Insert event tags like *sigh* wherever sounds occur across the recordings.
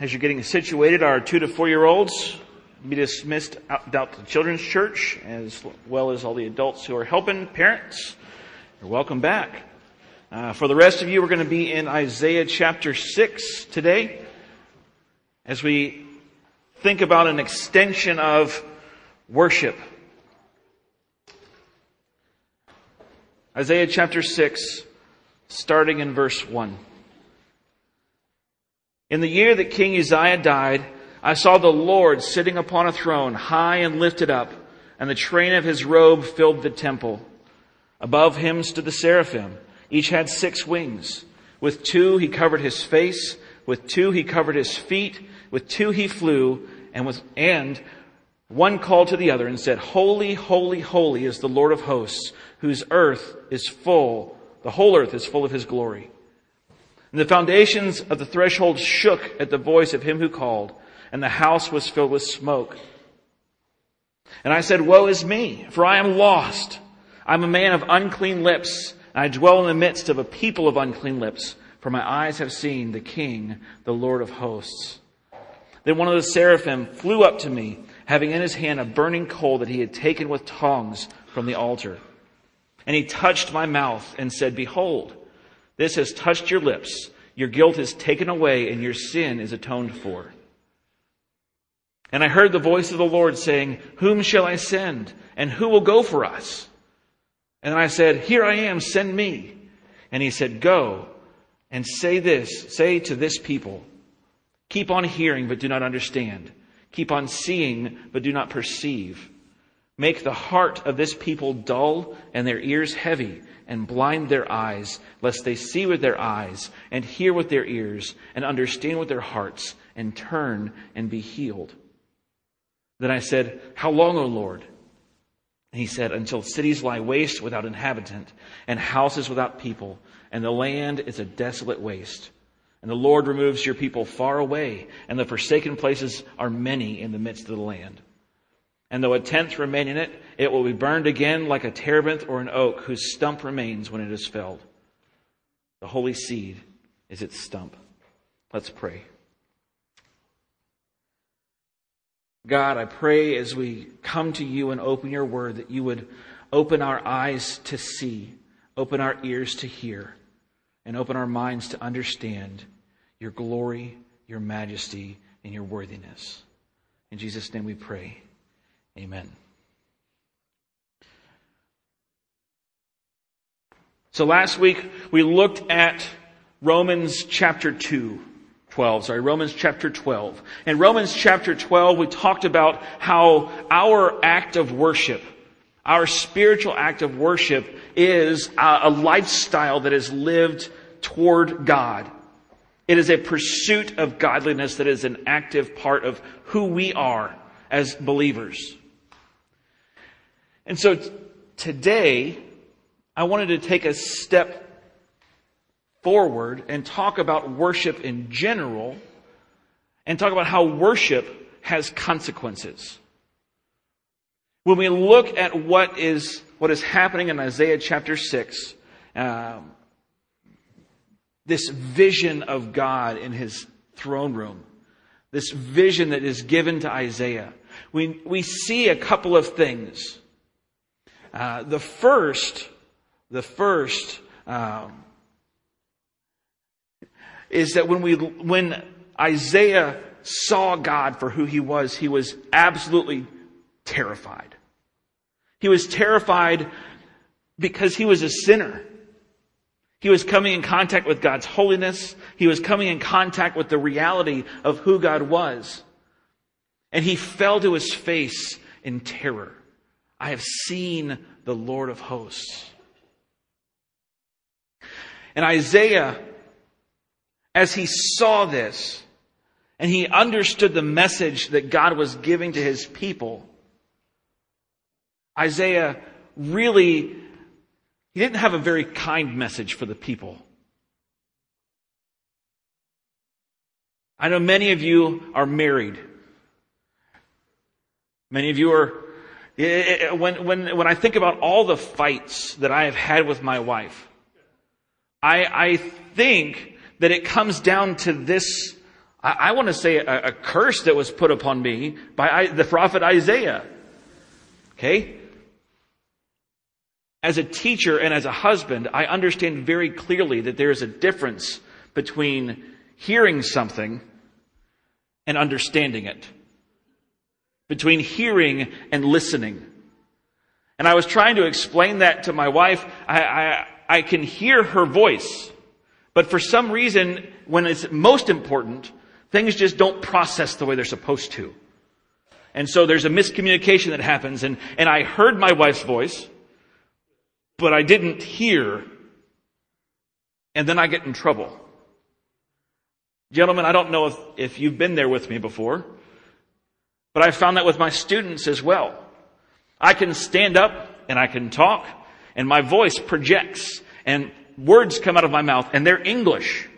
as you're getting situated, our two to four year olds be dismissed out, out to the children's church, as well as all the adults who are helping parents. You're welcome back. Uh, for the rest of you, we're going to be in Isaiah chapter 6 today as we think about an extension of worship. Isaiah chapter 6, starting in verse 1. In the year that King Uzziah died, I saw the Lord sitting upon a throne, high and lifted up, and the train of his robe filled the temple. Above him stood the seraphim. Each had six wings. With two he covered his face, with two he covered his feet, with two he flew, and with, and one called to the other and said, Holy, holy, holy is the Lord of hosts, whose earth is full, the whole earth is full of his glory. And the foundations of the threshold shook at the voice of him who called, and the house was filled with smoke. And I said, Woe is me, for I am lost. I'm a man of unclean lips, and I dwell in the midst of a people of unclean lips, for my eyes have seen the King, the Lord of hosts. Then one of the seraphim flew up to me, having in his hand a burning coal that he had taken with tongs from the altar. And he touched my mouth and said, Behold, this has touched your lips. Your guilt is taken away and your sin is atoned for. And I heard the voice of the Lord saying, Whom shall I send? And who will go for us? And I said, Here I am, send me. And he said, Go and say this, say to this people, Keep on hearing, but do not understand. Keep on seeing, but do not perceive. Make the heart of this people dull and their ears heavy and blind their eyes, lest they see with their eyes and hear with their ears and understand with their hearts and turn and be healed. Then I said, How long, O Lord? And he said, Until cities lie waste without inhabitant and houses without people, and the land is a desolate waste. And the Lord removes your people far away, and the forsaken places are many in the midst of the land. And though a tenth remain in it, it will be burned again like a terebinth or an oak whose stump remains when it is felled. The holy seed is its stump. Let's pray. God, I pray as we come to you and open your word that you would open our eyes to see, open our ears to hear, and open our minds to understand your glory, your majesty, and your worthiness. In Jesus' name we pray. Amen. So last week we looked at Romans chapter 2. 12, sorry, Romans chapter 12. In Romans chapter 12, we talked about how our act of worship, our spiritual act of worship is a, lifestyle that is lived toward God. It is a pursuit of godliness that is an active part of who we are as believers. And so t- today, I wanted to take a step forward and talk about worship in general and talk about how worship has consequences. When we look at what is, what is happening in Isaiah chapter 6, um, this vision of God in his throne room, this vision that is given to Isaiah, we, we see a couple of things. Uh, the first, the first, um, is that when we, when Isaiah saw God for who he was, he was absolutely terrified. He was terrified because he was a sinner. He was coming in contact with God's holiness. He was coming in contact with the reality of who God was. And he fell to his face in terror. I have seen the Lord of hosts. And Isaiah as he saw this and he understood the message that God was giving to his people, Isaiah really, he didn't have a very kind message for the people. I know many of you are married. Many of you are, when, when, when I think about all the fights that I have had with my wife, I, I think that it comes down to this I, I want to say a, a, curse that was put upon me by I, the prophet Isaiah. Okay? As a teacher and as a husband, I understand very clearly that there is a difference between hearing something and understanding it. Between hearing and listening. And I was trying to explain that to my wife. I, I, I can hear her voice. But for some reason, when it's most important, things just don't process the way they're supposed to. And so there's a miscommunication that happens and, and I heard my wife's voice, but I didn't hear. And then I get in trouble. Gentlemen, I don't know if, if you've been there with me before, but I found that with my students as well. I can stand up and I can talk and my voice projects and words come out of my mouth and they're English.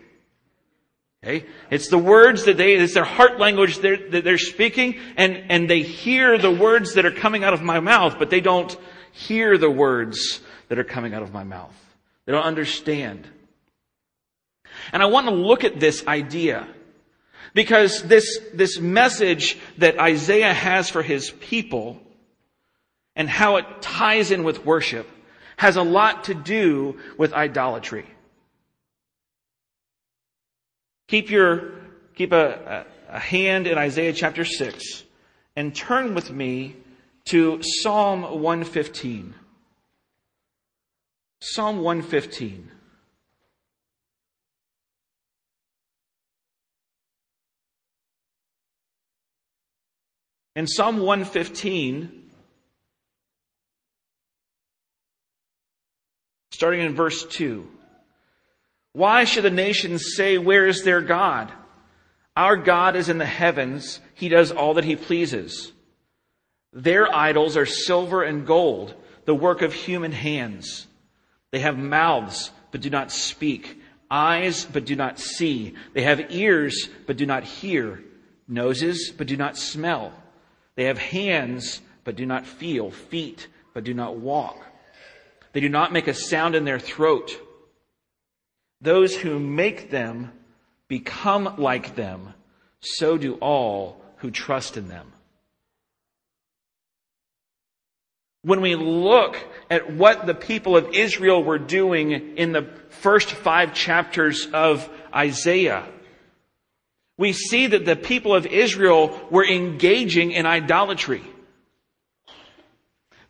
Okay? It's the words that they, it's their heart language they're, that they're speaking and, and they hear the words that are coming out of my mouth, but they don't hear the words that are coming out of my mouth. They don't understand. And I want to look at this idea because this, this message that Isaiah has for his people and how it ties in with worship has a lot to do with idolatry. Keep your, keep a, a, hand in Isaiah chapter 6 and turn with me to Psalm 115. Psalm 115. In Psalm 115, starting in verse 2, why should the nations say, Where is their God? Our God is in the heavens. He does all that he pleases. Their idols are silver and gold, the work of human hands. They have mouths, but do not speak, eyes, but do not see. They have ears, but do not hear, noses, but do not smell. They have hands, but do not feel, feet, but do not walk. They do not make a sound in their throat. Those who make them become like them, so do all who trust in them. When we look at what the people of Israel were doing in the first five chapters of Isaiah, we see that the people of Israel were engaging in idolatry.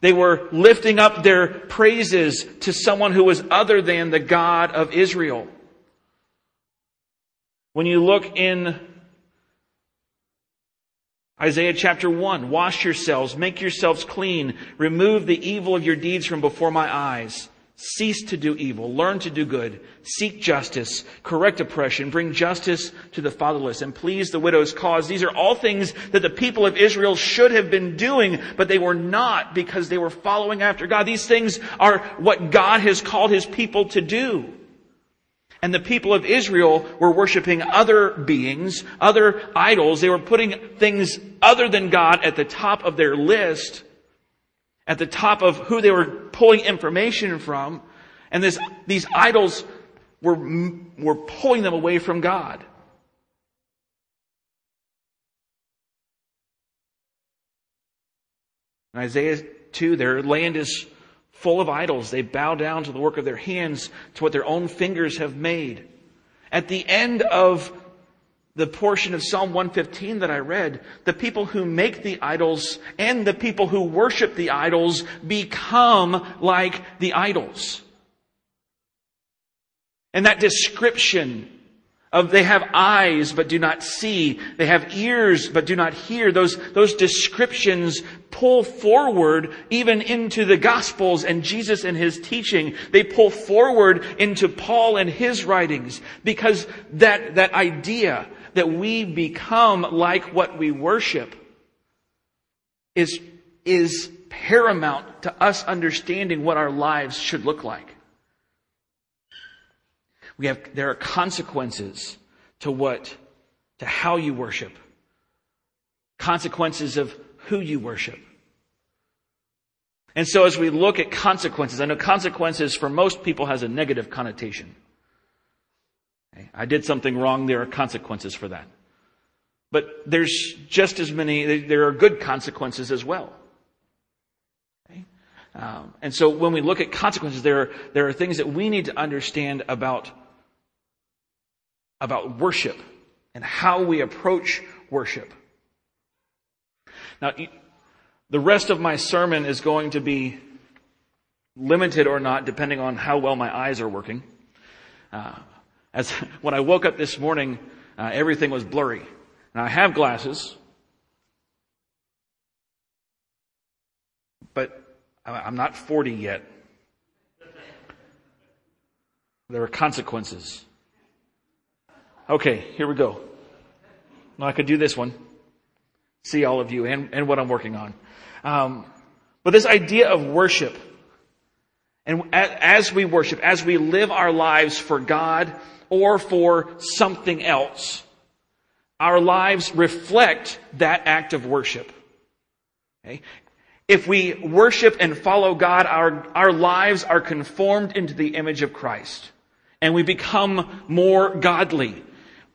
They were lifting up their praises to someone who was other than the God of Israel. When you look in Isaiah chapter 1, wash yourselves, make yourselves clean, remove the evil of your deeds from before my eyes. Cease to do evil, learn to do good, seek justice, correct oppression, bring justice to the fatherless, and please the widow's cause. These are all things that the people of Israel should have been doing, but they were not because they were following after God. These things are what God has called His people to do. And the people of Israel were worshiping other beings, other idols. They were putting things other than God at the top of their list at the top of who they were pulling information from. And this, these idols were, were pulling them away from God. In Isaiah 2, their land is full of idols. They bow down to the work of their hands, to what their own fingers have made. At the end of the portion of Psalm 115 that I read, the people who make the idols and the people who worship the idols become like the idols. And that description of they have eyes but do not see, they have ears but do not hear, those, those descriptions pull forward even into the Gospels and Jesus and His teaching. They pull forward into Paul and his writings because that, that idea that we become like what we worship is, is paramount to us understanding what our lives should look like. We have, there are consequences to what, to how you worship. Consequences of who you worship. And so as we look at consequences, I know consequences for most people has a negative connotation. I did something wrong, there are consequences for that. But there's just as many, there are good consequences as well. Okay? Um, and so when we look at consequences, there are, there are things that we need to understand about, about worship and how we approach worship. Now, the rest of my sermon is going to be limited or not, depending on how well my eyes are working. Uh, as *laughs* when I woke up this morning, uh, everything was blurry. Now I have glasses, but I'm not 40 yet. There are consequences. Okay, here we go. Now I could do this one. See all of you and, and what I'm working on. Um, but this idea of worship, and as we worship, as we live our lives for God or for something else, our lives reflect that act of worship. Okay? If we worship and follow God, our, our lives are conformed into the image of Christ. And we become more godly.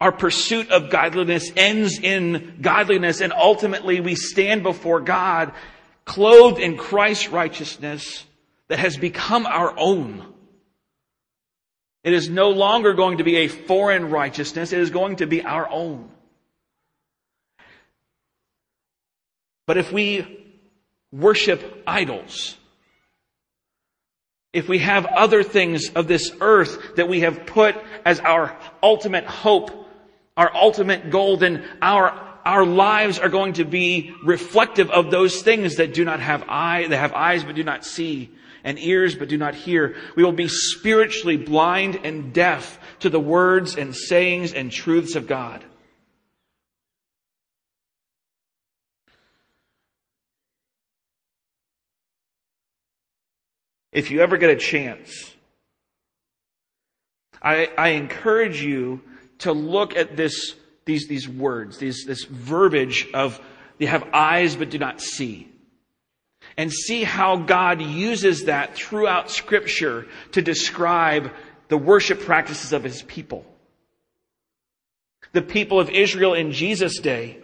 Our pursuit of godliness ends in godliness, and ultimately we stand before God clothed in Christ's righteousness that has become our own. It is no longer going to be a foreign righteousness, it is going to be our own. But if we worship idols, if we have other things of this earth that we have put as our ultimate hope, our ultimate goal, then our, our lives are going to be reflective of those things that do not have eye, that have eyes but do not see, and ears but do not hear. We will be spiritually blind and deaf to the words and sayings and truths of God. if you ever get a chance, I, I encourage you to look at this, these, these words, these, this verbiage of they have eyes but do not see. And see how God uses that throughout scripture to describe the worship practices of his people. The people of Israel in Jesus' day,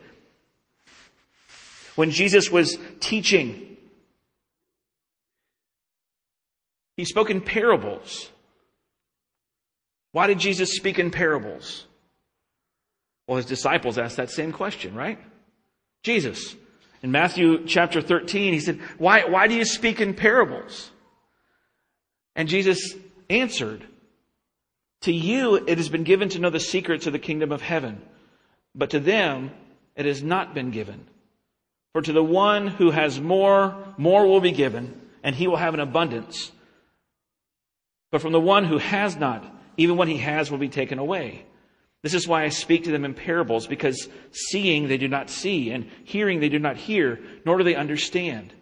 when Jesus was teaching He spoke in parables. Why did Jesus speak in parables? Well, his disciples asked that same question, right? Jesus. In Matthew chapter 13, he said, why, why do you speak in parables? And Jesus answered, To you it has been given to know the secrets of the kingdom of heaven, but to them it has not been given. For to the one who has more, more will be given, and he will have an abundance. But from the one who has not, even what he has will be taken away. This is why I speak to them in parables, because seeing they do not see, and hearing they do not hear, nor do they understand.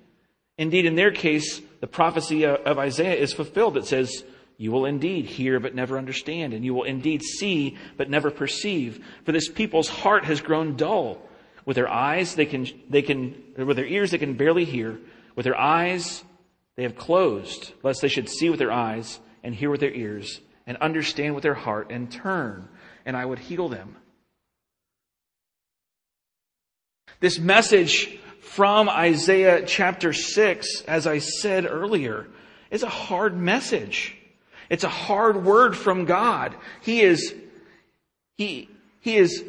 Indeed, in their case, the prophecy of Isaiah is fulfilled. It says, You will indeed hear, but never understand, and you will indeed see, but never perceive. For this people's heart has grown dull. With their eyes, they can, they can, with their ears, they can barely hear. With their eyes, they have closed, lest they should see with their eyes and hear with their ears and understand with their heart and turn, and I would heal them. This message from Isaiah chapter 6, as I said earlier, is a hard message. It's a hard word from God. He is, he, he is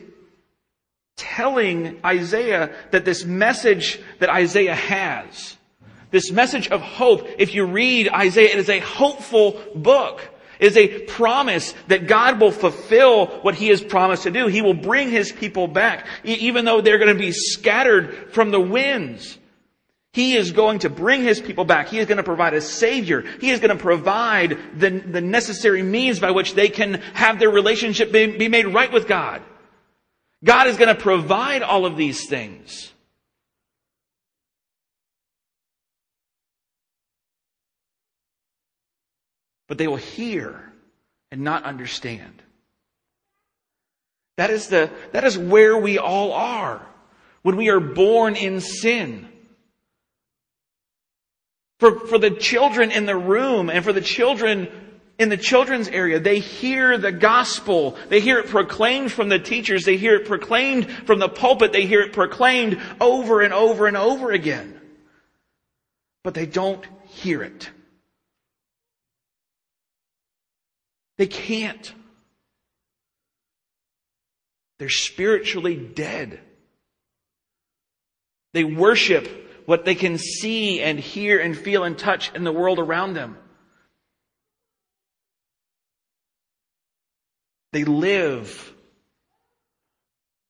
telling Isaiah that this message that Isaiah has, this message of hope, if you read Isaiah, it is a hopeful book. Is a promise that God will fulfill what He has promised to do. He will bring His people back, even though they're going to be scattered from the winds. He is going to bring His people back. He is going to provide a Savior. He is going to provide the, the necessary means by which they can have their relationship be, be made right with God. God is going to provide all of these things. But they will hear and not understand. That is the, that is where we all are when we are born in sin. For, for the children in the room and for the children in the children's area, they hear the gospel. They hear it proclaimed from the teachers. They hear it proclaimed from the pulpit. They hear it proclaimed over and over and over again. But they don't hear it. They can't. They're spiritually dead. They worship what they can see and hear and feel and touch in the world around them. They live.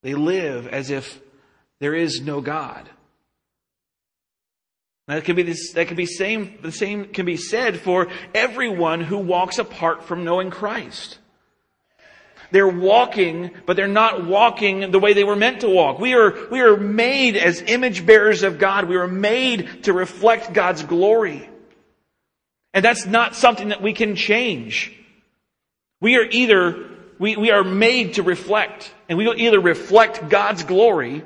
They live as if there is no God. That can be this, that can be same, the same can be said for everyone who walks apart from knowing Christ. They're walking, but they're not walking the way they were meant to walk. We are, we are made as image bearers of God. We are made to reflect God's glory. And that's not something that we can change. We are either, we, we are made to reflect, and we will either reflect God's glory,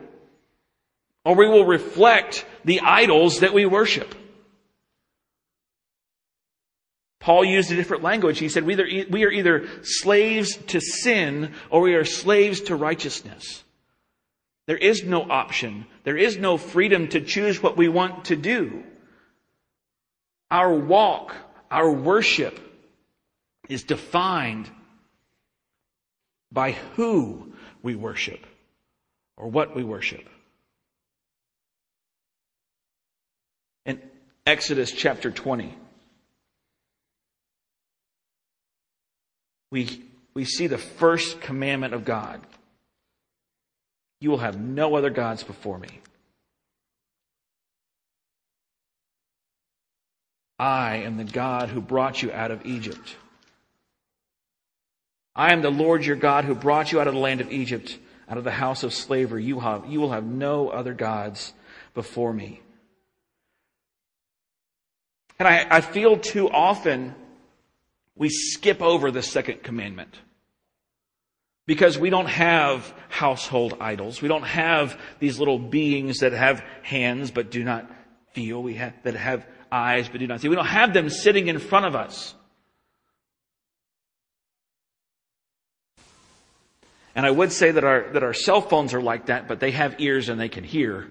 or we will reflect the idols that we worship. Paul used a different language. He said, we, either, we are either slaves to sin or we are slaves to righteousness. There is no option. There is no freedom to choose what we want to do. Our walk, our worship is defined by who we worship or what we worship. Exodus chapter 20, we, we see the first commandment of God. You will have no other gods before me. I am the God who brought you out of Egypt. I am the Lord your God who brought you out of the land of Egypt, out of the house of slavery. You, have, you will have no other gods before me. And I, I feel too often we skip over the second commandment. Because we don't have household idols. We don't have these little beings that have hands but do not feel. We have, that have eyes but do not see. We don't have them sitting in front of us. And I would say that our, that our cell phones are like that, but they have ears and they can hear.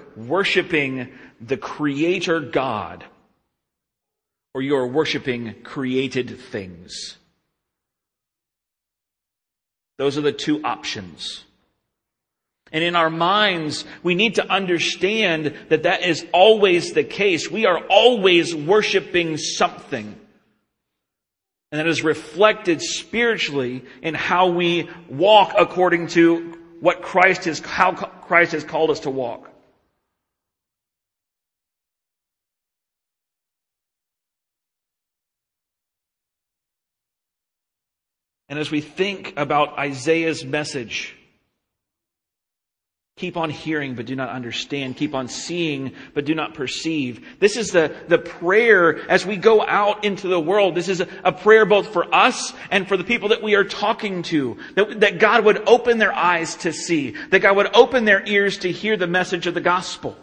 worshiping the creator God or you are worshiping created things. Those are the two options. And in our minds, we need to understand that that is always the case. We are always worshiping something. And that is reflected spiritually in how we walk according to what Christ has, how Christ has called us to walk. And as we think about Isaiah's message, Keep on hearing, but do not understand. Keep on seeing, but do not perceive. This is the, the prayer as we go out into the world. This is a, a prayer both for us and for the people that we are talking to. That, that God would open their eyes to see. That God would open their ears to hear the message of the gospel.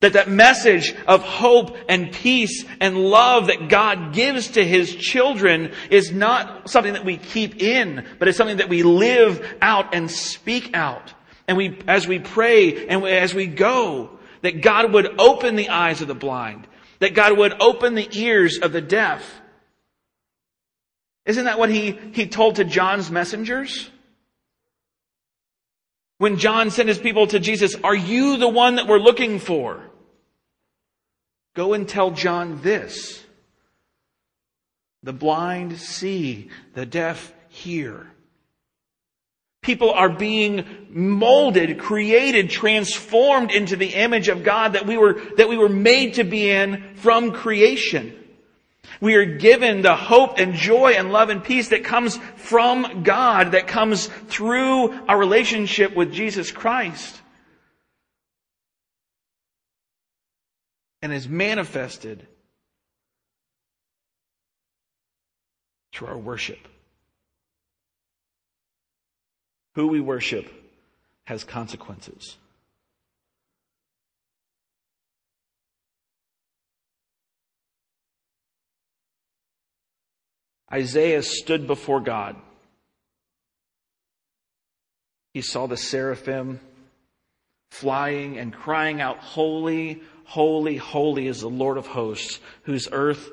That that message of hope and peace and love that God gives to His children is not something that we keep in, but it's something that we live out and speak out. And we, as we pray and as we go, that God would open the eyes of the blind, that God would open the ears of the deaf. Isn't that what he, he told to John's messengers? When John sent his people to Jesus, are you the one that we're looking for? Go and tell John this. The blind see, the deaf hear. People are being molded, created, transformed into the image of God that we were, that we were made to be in from creation. We are given the hope and joy and love and peace that comes from God, that comes through our relationship with Jesus Christ. And is manifested through our worship. Who we worship has consequences. Isaiah stood before God. He saw the seraphim flying and crying out, Holy, holy, holy is the Lord of hosts, whose earth,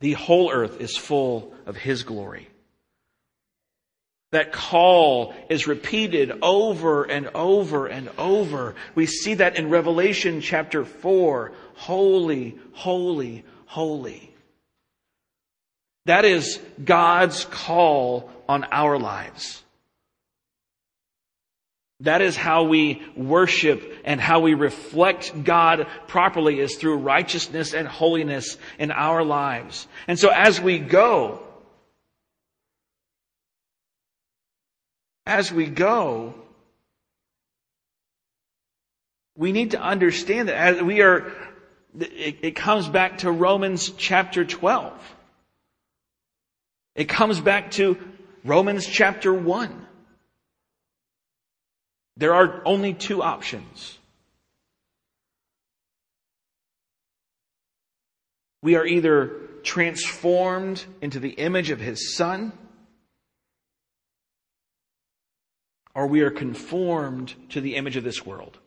the whole earth is full of his glory. That call is repeated over and over and over. We see that in Revelation chapter 4. Holy, holy, holy. That is God's call on our lives. That is how we worship and how we reflect God properly is through righteousness and holiness in our lives. And so as we go, as we go, we need to understand that as we are, it, it comes back to Romans chapter 12. It comes back to Romans chapter 1. There are only two options. We are either transformed into the image of his son, or we are conformed to the image of this world.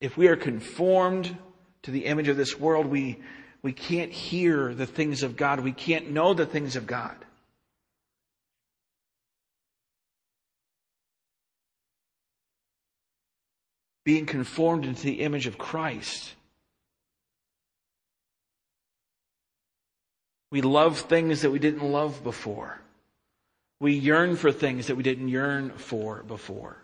If we are conformed to the image of this world, we, we can't hear the things of God. We can't know the things of God. Being conformed into the image of Christ We love things that we didn't love before. We yearn for things that we didn't yearn for before.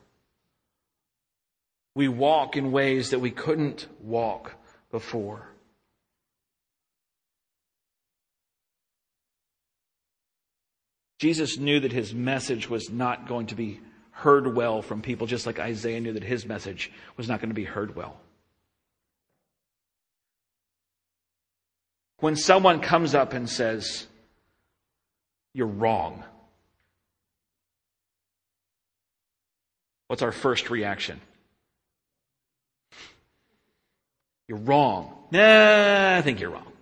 We walk in ways that we couldn't walk before. Jesus knew that his message was not going to be heard well from people, just like Isaiah knew that his message was not going to be heard well. When someone comes up and says, You're wrong, what's our first reaction? You're wrong. Nah, I think you're wrong.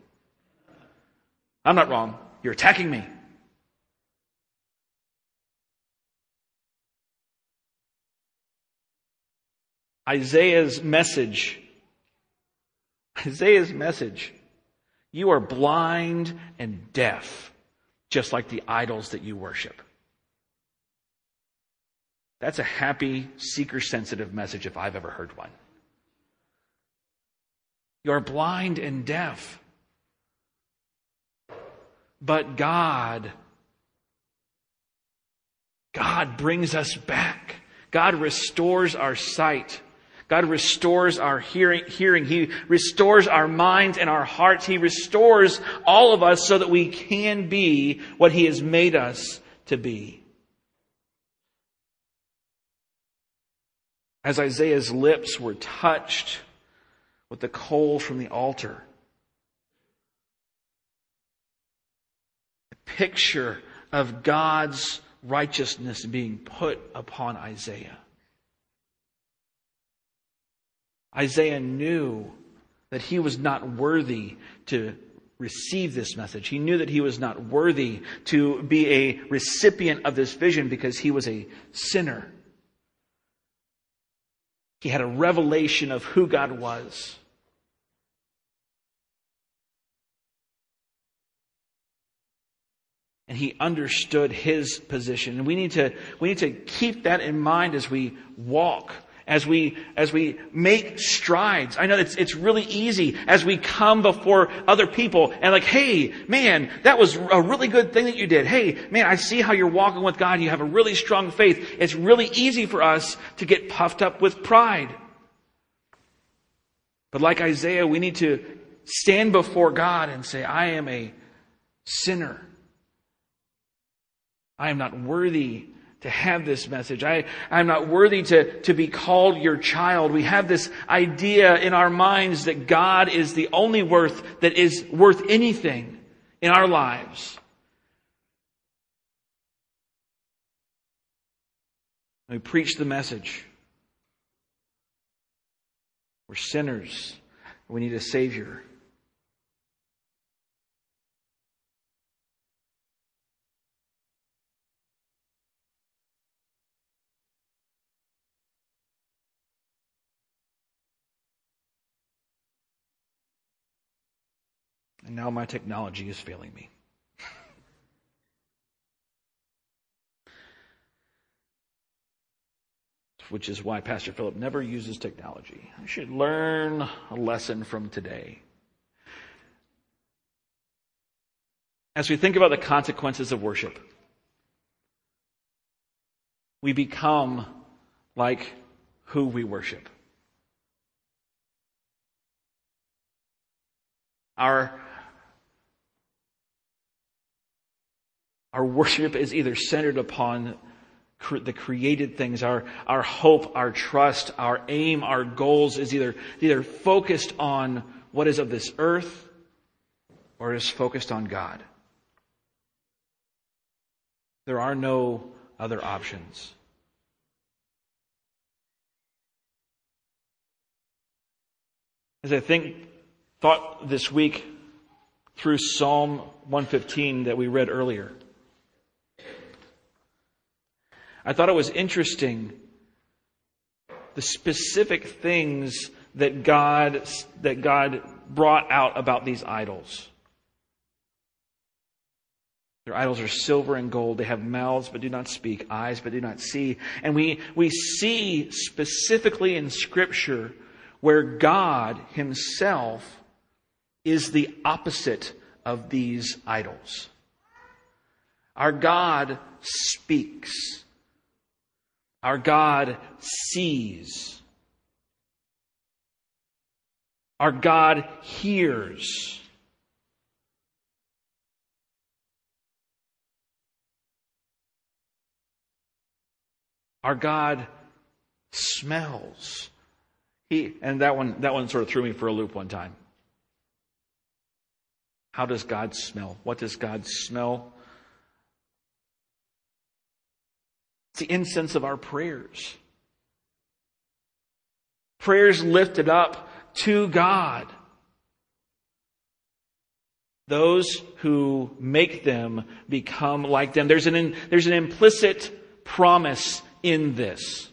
I'm not wrong. You're attacking me. Isaiah's message, Isaiah's message you are blind and deaf, just like the idols that you worship. That's a happy, seeker sensitive message if I've ever heard one. You are blind and deaf. But God, God brings us back. God restores our sight. God restores our hearing, hearing. He restores our minds and our hearts. He restores all of us so that we can be what He has made us to be. As Isaiah's lips were touched with the coal from the altar, a picture of God's righteousness being put upon Isaiah. Isaiah knew that he was not worthy to receive this message. He knew that he was not worthy to be a recipient of this vision because he was a sinner. He had a revelation of who God was. And he understood his position. And we need to, we need to keep that in mind as we walk as we, as we make strides. I know it's, it's really easy as we come before other people and like, hey, man, that was a really good thing that you did. Hey, man, I see how you're walking with God. You have a really strong faith. It's really easy for us to get puffed up with pride. But like Isaiah, we need to stand before God and say, I am a sinner. I am not worthy to have this message. I, I'm not worthy to, to be called your child. We have this idea in our minds that God is the only worth that is worth anything in our lives. We preach the message. We're sinners. We need a Savior. And now my technology is failing me. Which is why Pastor Philip never uses technology. I should learn a lesson from today. As we think about the consequences of worship, we become like who we worship. Our Our worship is either centered upon the created things, our, our hope, our trust, our aim, our goals is either, either focused on what is of this earth or is focused on God. There are no other options. As I think, thought this week through Psalm 115 that we read earlier, I thought it was interesting the specific things that God, that God brought out about these idols. Their idols are silver and gold. They have mouths but do not speak, eyes but do not see. And we, we see specifically in Scripture where God Himself is the opposite of these idols. Our God speaks. Our God sees. Our God hears. Our God smells. He, and that one, that one sort of threw me for a loop one time. How does God smell? What does God smell? It's the incense of our prayers. Prayers lifted up to God. Those who make them become like them. There's an, there's an implicit promise in this.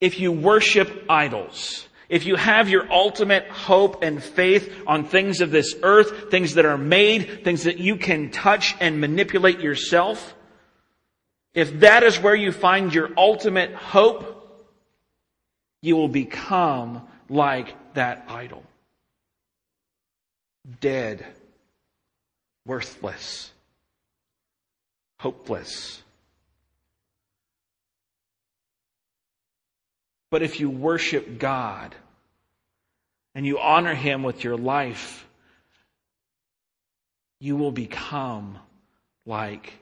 If you worship idols, if you have your ultimate hope and faith on things of this earth, things that are made, things that you can touch and manipulate yourself, if that is where you find your ultimate hope, you will become like that idol. Dead, worthless, hopeless. But if you worship God, and you honor him with your life, you will become like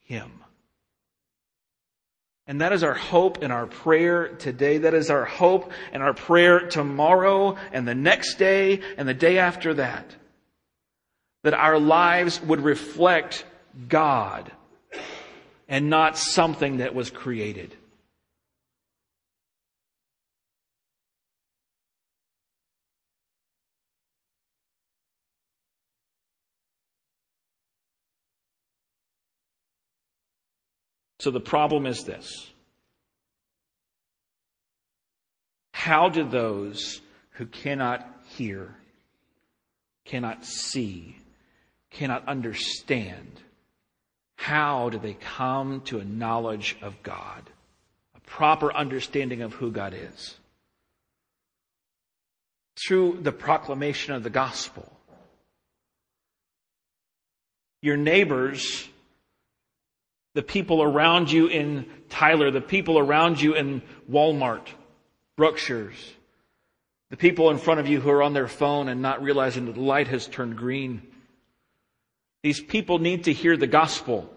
him. And that is our hope and our prayer today. That is our hope and our prayer tomorrow and the next day and the day after that. That our lives would reflect God and not something that was created. So the problem is this. How do those who cannot hear, cannot see, cannot understand, how do they come to a knowledge of God? A proper understanding of who God is. Through the proclamation of the gospel. Your neighbors, the people around you in Tyler, the people around you in Walmart, Brookshire's, the people in front of you who are on their phone and not realizing that the light has turned green. These people need to hear the gospel.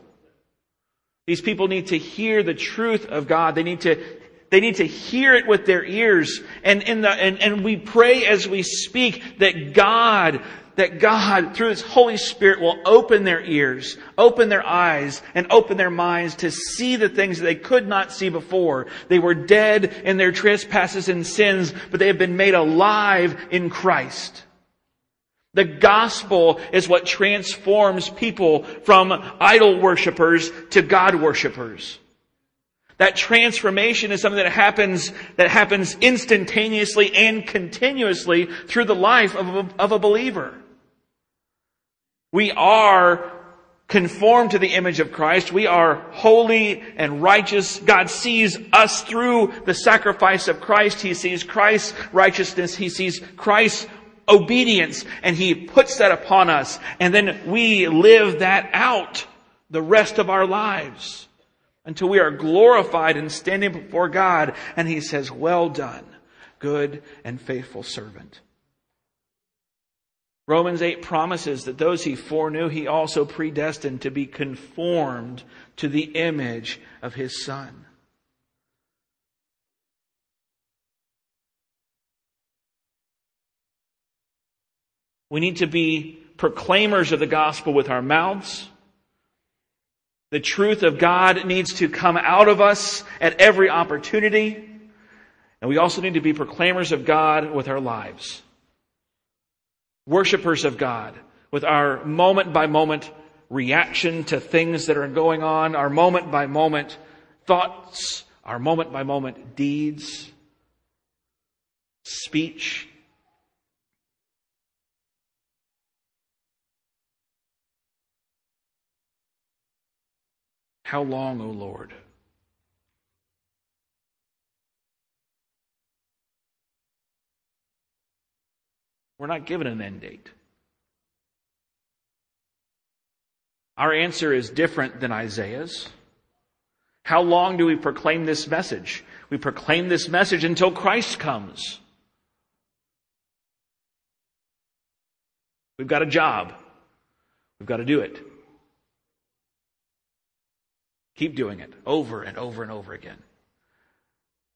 These people need to hear the truth of God. They need to, they need to hear it with their ears. And in the, and, and we pray as we speak that God, that God, through His Holy Spirit, will open their ears, open their eyes, and open their minds to see the things that they could not see before. They were dead in their trespasses and sins, but they have been made alive in Christ. The gospel is what transforms people from idol worshippers to God worshippers. That transformation is something that happens, that happens instantaneously and continuously through the life of a, of a believer. We are conformed to the image of Christ. We are holy and righteous. God sees us through the sacrifice of Christ. He sees Christ's righteousness. He sees Christ's obedience and He puts that upon us. And then we live that out the rest of our lives until we are glorified and standing before God. And He says, well done, good and faithful servant. Romans 8 promises that those he foreknew, he also predestined to be conformed to the image of his son. We need to be proclaimers of the gospel with our mouths. The truth of God needs to come out of us at every opportunity. And we also need to be proclaimers of God with our lives. Worshippers of God with our moment by moment reaction to things that are going on, our moment by moment thoughts, our moment by moment deeds, speech, How long, O Lord? We're not given an end date. Our answer is different than Isaiah's. How long do we proclaim this message? We proclaim this message until Christ comes. We've got a job. We've got to do it. Keep doing it over and over and over again.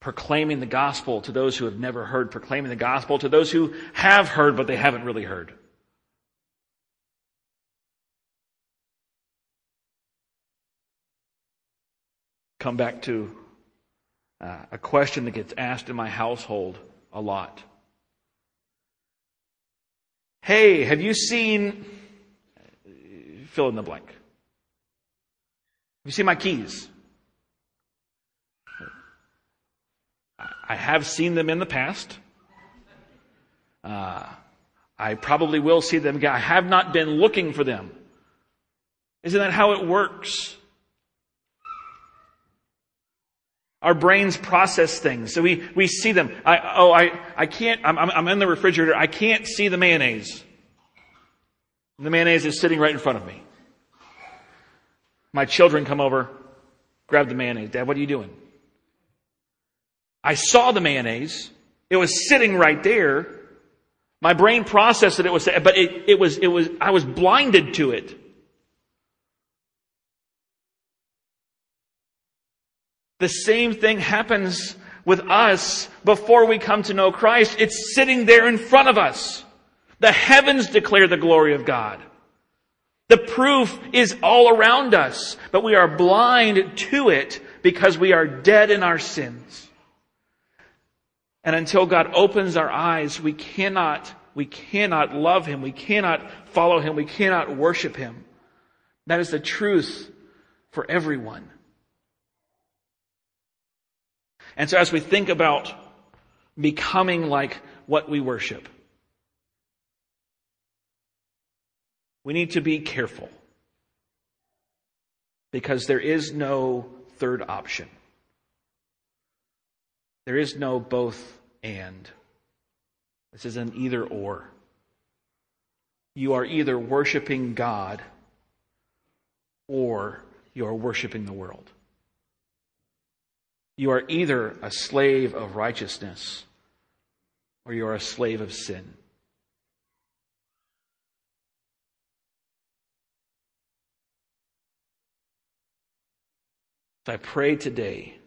Proclaiming the gospel to those who have never heard, proclaiming the gospel to those who have heard but they haven't really heard. Come back to uh, a question that gets asked in my household a lot. Hey, have you seen fill in the blank? Have You see my keys? I have seen them in the past. Uh, I probably will see them again. I have not been looking for them. Isn't that how it works? Our brains process things. So we, we see them. I, oh, I, I can't, I'm, I'm in the refrigerator. I can't see the mayonnaise. The mayonnaise is sitting right in front of me. My children come over, grab the mayonnaise. Dad, what are you doing? I saw the mayonnaise. It was sitting right there. My brain processed that it was, but it, it was, it was, I was blinded to it. The same thing happens with us before we come to know Christ. It's sitting there in front of us. The heavens declare the glory of God. The proof is all around us, but we are blind to it because we are dead in our sins. And until God opens our eyes, we cannot, we cannot love Him. We cannot follow Him. We cannot worship Him. That is the truth for everyone. And so as we think about becoming like what we worship, We need to be careful because there is no third option. There is no both and. This is an either or. You are either worshiping God or you are worshiping the world. You are either a slave of righteousness or you are a slave of sin. I pray today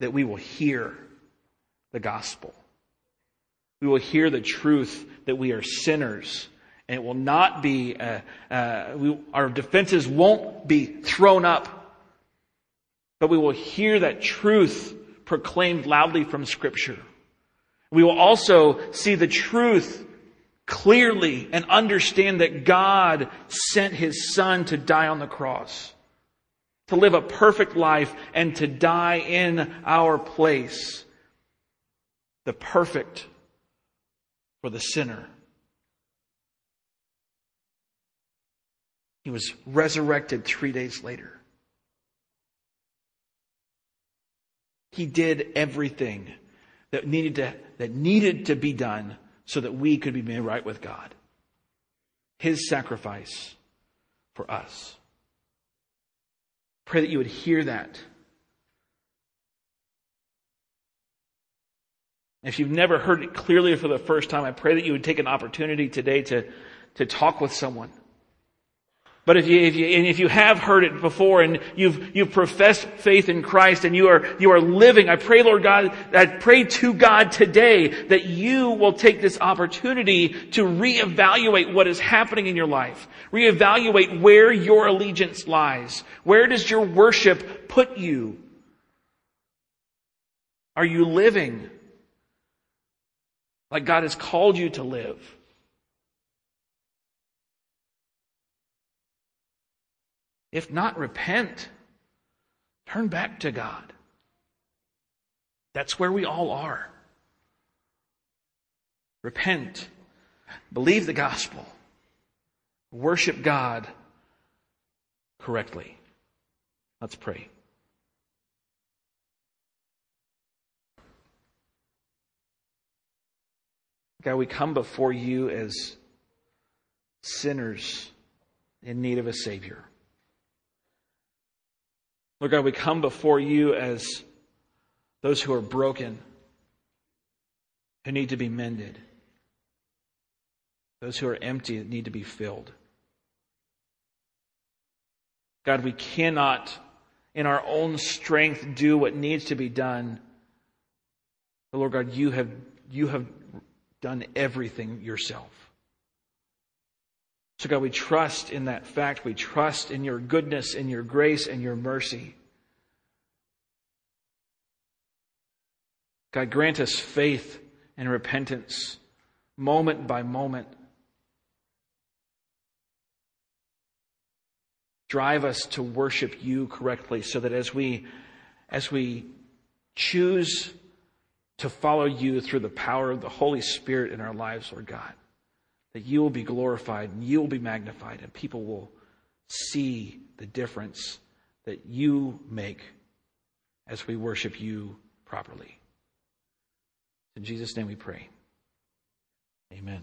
that we will hear the gospel. We will hear the truth that we are sinners and it will not be, uh, uh, we, our defenses won't be thrown up, but we will hear that truth proclaimed loudly from Scripture. We will also see the truth clearly and understand that God sent His Son to die on the cross, to live a perfect life and to die in our place. The perfect for the sinner. He was resurrected three days later. He did everything that needed to, that needed to be done so that we could be made right with God. His sacrifice for us. Pray that you would hear that. If you've never heard it clearly for the first time, I pray that you would take an opportunity today to, to talk with someone but if you, if you, and if you have heard it before and you've, you've professed faith in Christ and you are, you are living, I pray, Lord God, I pray to God today that you will take this opportunity to reevaluate what is happening in your life. Reevaluate where your allegiance lies. Where does your worship put you? Are you living like God has called you to live? If not, repent. Turn back to God. That's where we all are. Repent. Believe the gospel. Worship God correctly. Let's pray. God, we come before you as sinners in need of a Savior. Lord God, we come before you as those who are broken, who need to be mended, those who are empty that need to be filled. God, we cannot, in our own strength, do what needs to be done. But Lord God, you have, you have done everything yourself. So, God, we trust in that fact. We trust in your goodness, in your grace, and your mercy. God, grant us faith and repentance moment by moment. Drive us to worship you correctly so that as we, as we choose to follow you through the power of the Holy Spirit in our lives, Lord God, that you will be glorified and you will be magnified and people will see the difference that you make as we worship you properly. In Jesus' name we pray. Amen.